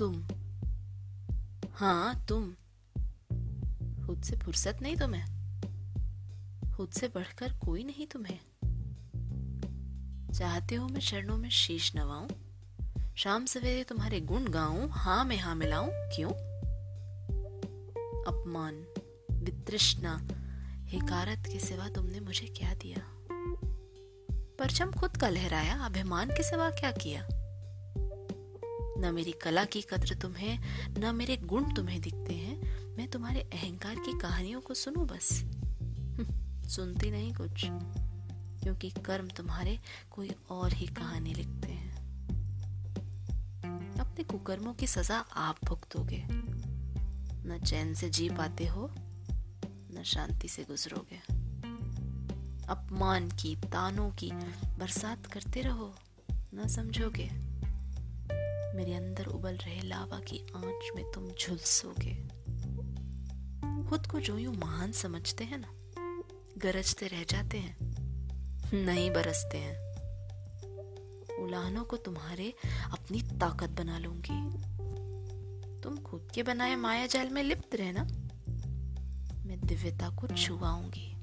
तुम। हाँ तुम। खुद से फुर्सत नहीं तुम्हें। खुद से बढ़कर कोई नहीं तुम्हें। चाहते हो मैं चरणों में शीश नवाऊं? शाम सवेरे तुम्हारे गुण गाऊं? हाँ में हाँ मिलाऊं? क्यों? अपमान, वितृष्णा, हिकारत के सिवा तुमने मुझे क्या दिया? परचम खुद का लहराया, अभिमान के सिवा क्या किया? न मेरी कला की कद्र तुम्हें, न मेरे गुण तुम्हें दिखते हैं। मैं तुम्हारे अहंकार की कहानियों को सुनूं बस। सुनती नहीं कुछ, क्योंकि कर्म तुम्हारे कोई और ही कहानी लिखते हैं। अपने कुकर्मों की सजा आप भुगतोगे। न चैन से जी पाते हो, न शांति से गुजरोगे। अपमान की, तानों की बरसात करते रहो, न समझोगे। मेरे अंदर उबल रहे लावा की आँच में तुम झुलसोगे। खुद को जो यूँ महान समझते हैं ना, गरजते रह जाते हैं, नहीं बरसते हैं। उलाहनों को तुम्हारे अपनी ताकत बना लूँगी। तुम खुद के बनाए माया जाल में लिप्त रहना, मैं दिव्यता को छुआऊँगी।